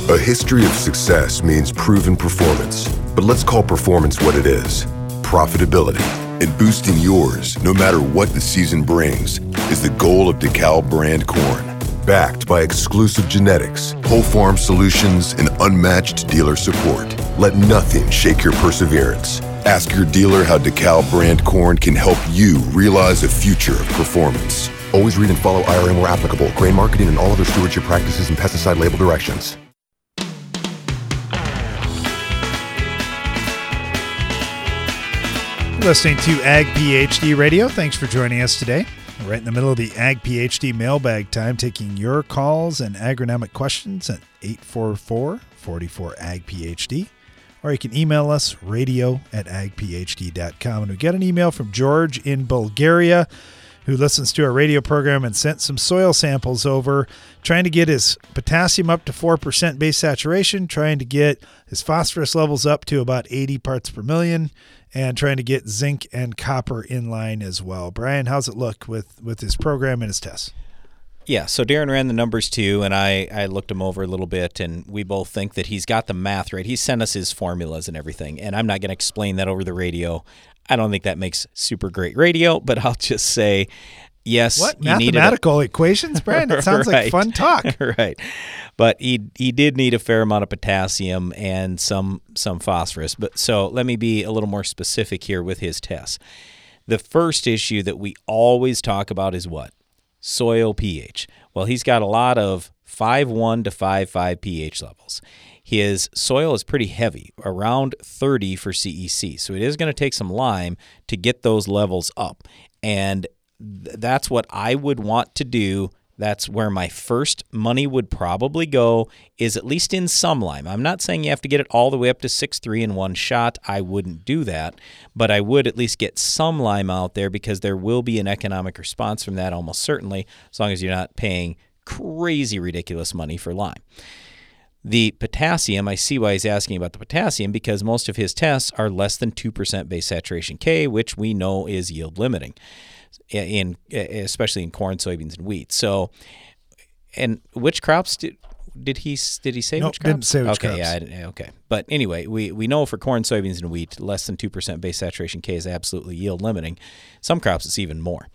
A history of success means proven performance, but let's call performance what it is profitability. And boosting yours, no matter what the season brings, is the goal of DeKalb brand corn. Backed by exclusive genetics, whole farm solutions, and unmatched dealer support. Let nothing shake your perseverance. Ask your dealer how DeKalb brand corn can help you realize a future of performance. Always read and follow IRM where applicable, grain marketing, and all other stewardship practices and pesticide label directions. Listening to Ag PhD Radio. Thanks for joining us today. Right in the middle of the Ag PhD mailbag time, taking your calls and agronomic questions at 844 44 Ag PhD. Or you can email us radio at agphd.com. And we got an email from George in Bulgaria who listens to our radio program and sent some soil samples over, trying to get his potassium up to 4% base saturation, trying to get his phosphorus levels up to about 80 parts per million, and trying to get zinc and copper in line as well. Brian, how's it look with, with his program and his tests? Yeah, so Darren ran the numbers too, and I, I looked him over a little bit, and we both think that he's got the math right. He sent us his formulas and everything, and I'm not going to explain that over the radio. I don't think that makes super great radio, but I'll just say yes, What he needed a- mathematical equations, Brian? It sounds like fun talk. right. But he he did need a fair amount of potassium and some some phosphorus. But so let me be a little more specific here with his tests. The first issue that we always talk about is what? Soil pH. Well, he's got a lot of 5.1 to 5.5 pH levels. His soil is pretty heavy, around 30 for CEC. So it is going to take some lime to get those levels up. And th- that's what I would want to do. That's where my first money would probably go is at least in some lime. I'm not saying you have to get it all the way up to 6.3 in one shot. I wouldn't do that, but I would at least get some lime out there because there will be an economic response from that almost certainly, as long as you're not paying crazy ridiculous money for lime. The potassium, I see why he's asking about the potassium because most of his tests are less than 2% base saturation K, which we know is yield limiting in especially in corn, soybeans and wheat. So and which crops did did he did he say Nope, which crops? didn't say which okay, crops. yeah, I okay. But anyway, we we know for corn, soybeans and wheat, less than 2% base saturation K is absolutely yield limiting. Some crops it's even more.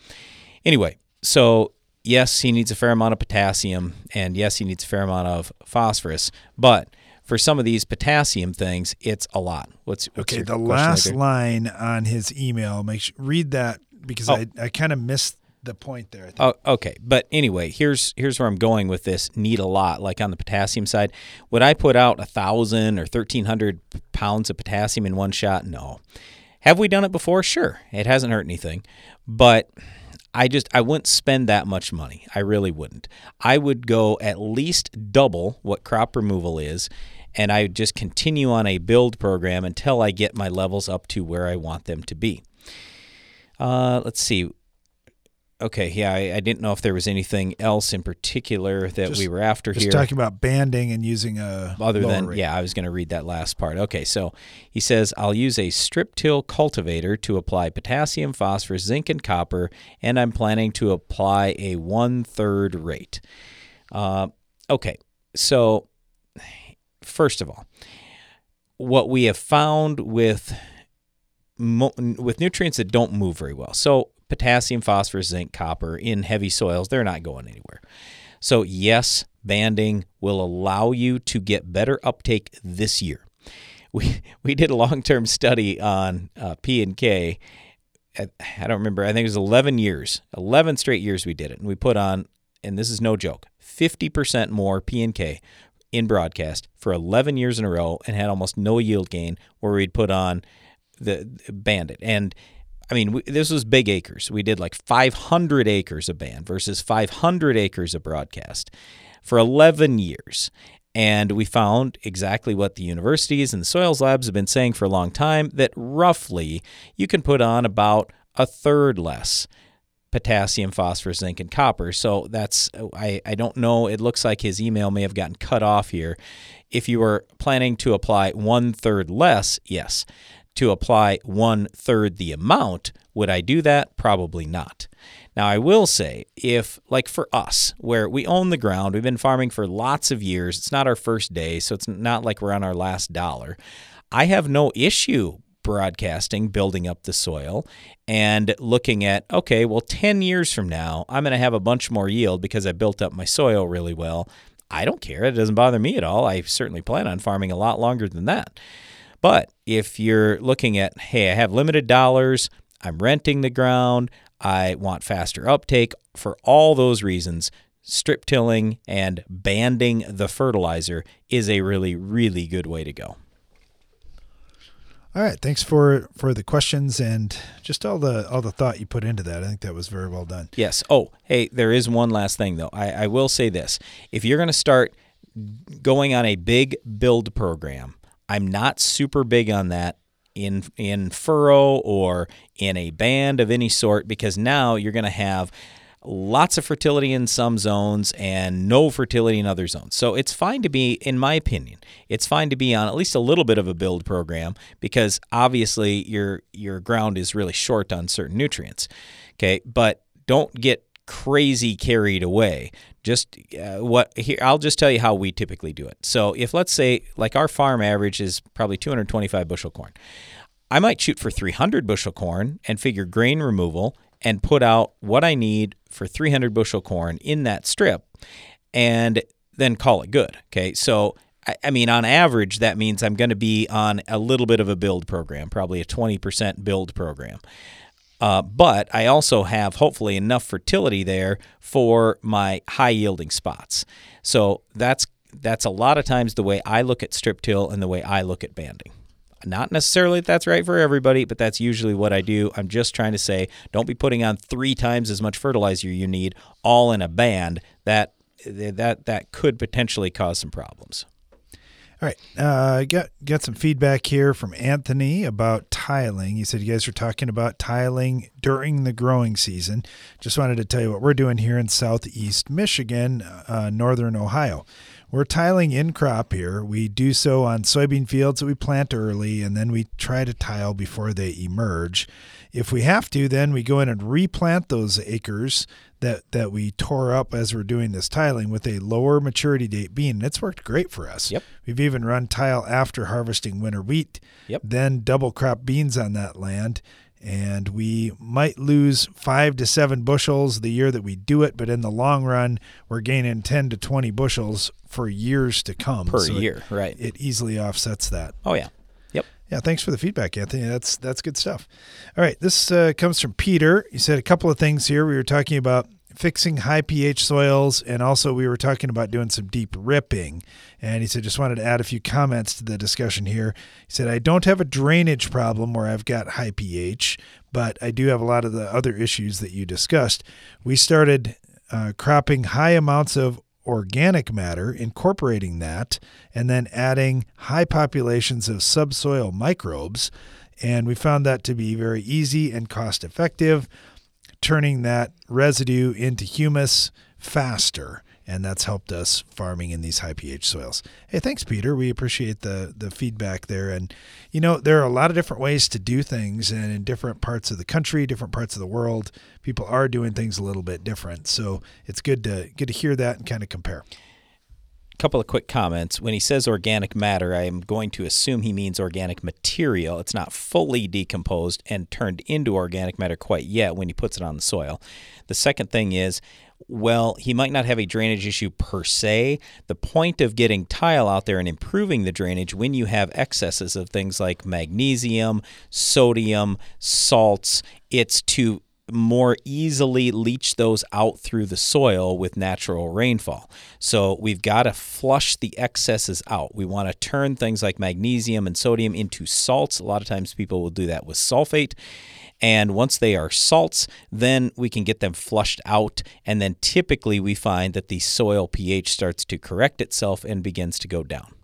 Anyway, so yes, he needs a fair amount of potassium, and yes, he needs a fair amount of phosphorus. But for some of these potassium things, it's a lot. What's, what's Okay, the last line on his email. Make sure, read that because Oh. I, I kind of missed the point there. I think. Oh, okay. But anyway, here's here's where I'm going with this. Need a lot, like on the potassium side. Would I put out a thousand or thirteen hundred pounds of potassium in one shot? No. Have we done it before? Sure. It hasn't hurt anything, but I just I wouldn't spend that much money. I really wouldn't. I would go at least double what crop removal is, and I just continue on a build program until I get my levels up to where I want them to be. Uh, let's see. Okay, yeah, I, I didn't know if there was anything else in particular that Just- we were after just here. talking about banding and using a other than rate. yeah, I was going to read that last part. Okay, so he says I'll use a strip till cultivator to apply potassium, phosphorus, zinc, and copper, and I'm planning to apply a one third rate. Uh, okay, so first of all, what we have found with mo- with nutrients that don't move very well. So potassium, phosphorus, zinc, copper in heavy soils, they're not going anywhere. So yes, banding will allow you to get better uptake this year. We we did a long-term study on uh, P and K. I I don't remember. I think it was 11 years, 11 straight years we did it, and we put on, and this is no joke, 50% more P and K in broadcast for 11 years in a row, and had almost no yield gain. Where we'd put on the bandit and I mean, we, this was big acres. We did like 500 acres of band versus 500 acres of broadcast for 11 years. And we found exactly what the universities and the soils labs have been saying for a long time that roughly you can put on about a third less potassium, phosphorus, zinc, and copper. So that's, I, I don't know. It looks like his email may have gotten cut off here. If you were planning to apply one third less, yes. To apply one third the amount, would I do that? Probably not. Now, I will say, if, like for us, where we own the ground, we've been farming for lots of years, it's not our first day, so it's not like we're on our last dollar. I have no issue broadcasting, building up the soil, and looking at, okay, well, 10 years from now, I'm going to have a bunch more yield because I built up my soil really well. I don't care. It doesn't bother me at all. I certainly plan on farming a lot longer than that. But if you're looking at, hey, I have limited dollars, I'm renting the ground, I want faster uptake, for all those reasons, strip tilling and banding the fertilizer is a really, really good way to go. All right, thanks for for the questions and just all the all the thought you put into that. I think that was very well done. Yes. Oh, hey, there is one last thing though. I, I will say this: if you're going to start going on a big build program, I'm not super big on that in in furrow or in a band of any sort because now you're going to have lots of fertility in some zones and no fertility in other zones. So it's fine to be, in my opinion, it's fine to be on at least a little bit of a build program because obviously your your ground is really short on certain nutrients. Okay, but don't get crazy carried away. Just uh, what here I'll just tell you how we typically do it. So if let's say like our farm average is probably 225 bushel corn. I might shoot for 300 bushel corn and figure grain removal and put out what I need for 300 bushel corn in that strip and then call it good. Okay. So, I, I mean, on average, that means I'm going to be on a little bit of a build program, probably a 20% build program. Uh, but I also have hopefully enough fertility there for my high yielding spots. So that's that's a lot of times the way I look at strip till and the way I look at banding. Not necessarily that that's right for everybody, but that's usually what I do. I'm just trying to say don't be putting on three times as much fertilizer you need all in a band. That that that could potentially cause some problems. All right, uh, got got some feedback here from Anthony about tiling. He said you guys are talking about tiling during the growing season. Just wanted to tell you what we're doing here in Southeast Michigan, uh, Northern Ohio. We're tiling in crop here. We do so on soybean fields that we plant early, and then we try to tile before they emerge. If we have to, then we go in and replant those acres that, that we tore up as we're doing this tiling with a lower maturity date bean. And it's worked great for us. Yep. We've even run tile after harvesting winter wheat, yep. then double crop beans on that land and we might lose five to seven bushels the year that we do it, but in the long run, we're gaining 10 to 20 bushels for years to come. Per so year, it, right. It easily offsets that. Oh, yeah. Yep. Yeah, thanks for the feedback, Anthony. That's that's good stuff. All right, this uh, comes from Peter. He said a couple of things here. We were talking about fixing high pH soils, and also we were talking about doing some deep ripping. And he said, just wanted to add a few comments to the discussion here. He said, I don't have a drainage problem where I've got high pH, but I do have a lot of the other issues that you discussed. We started uh, cropping high amounts of organic matter, incorporating that, and then adding high populations of subsoil microbes. And we found that to be very easy and cost effective, turning that residue into humus faster and that's helped us farming in these high pH soils. Hey, thanks, Peter. We appreciate the the feedback there. And you know, there are a lot of different ways to do things, and in different parts of the country, different parts of the world, people are doing things a little bit different. So it's good to good to hear that and kind of compare. Couple of quick comments. When he says organic matter, I am going to assume he means organic material. It's not fully decomposed and turned into organic matter quite yet when he puts it on the soil. The second thing is well, he might not have a drainage issue per se. The point of getting tile out there and improving the drainage when you have excesses of things like magnesium, sodium, salts, it's to more easily leach those out through the soil with natural rainfall. So we've got to flush the excesses out. We want to turn things like magnesium and sodium into salts. A lot of times people will do that with sulfate. And once they are salts, then we can get them flushed out. And then typically we find that the soil pH starts to correct itself and begins to go down.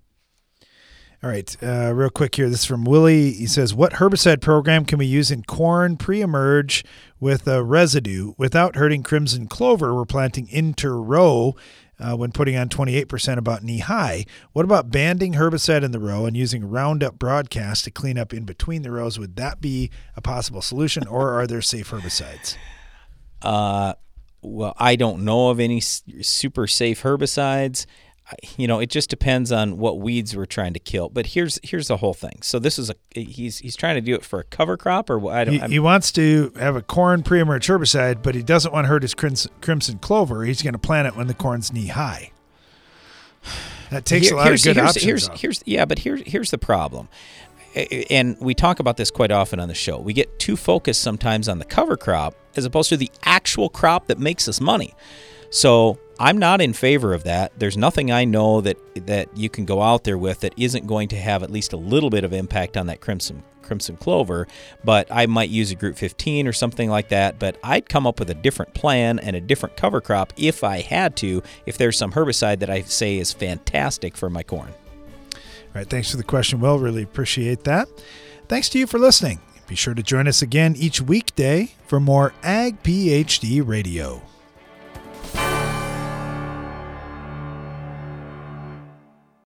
All right, uh, real quick here. This is from Willie. He says, "What herbicide program can we use in corn pre-emerge with a residue without hurting crimson clover? We're planting inter-row uh, when putting on 28% about knee high. What about banding herbicide in the row and using Roundup broadcast to clean up in between the rows? Would that be a possible solution, or are there safe herbicides? Uh, well, I don't know of any super safe herbicides you know, it just depends on what weeds we're trying to kill. But here's here's the whole thing. So this is a he's he's trying to do it for a cover crop, or I don't. He, he wants to have a corn pre-emerge herbicide, but he doesn't want to hurt his crimson, crimson clover. He's going to plant it when the corn's knee high. That takes Here, a lot of good here's, options. Here's, here's yeah, but here's here's the problem and we talk about this quite often on the show. We get too focused sometimes on the cover crop as opposed to the actual crop that makes us money. So I'm not in favor of that. There's nothing I know that that you can go out there with that isn't going to have at least a little bit of impact on that crimson crimson clover, but I might use a group 15 or something like that, but I'd come up with a different plan and a different cover crop if I had to, if there's some herbicide that I say is fantastic for my corn. All right, thanks for the question, Will. Really appreciate that. Thanks to you for listening. Be sure to join us again each weekday for more Ag PhD Radio.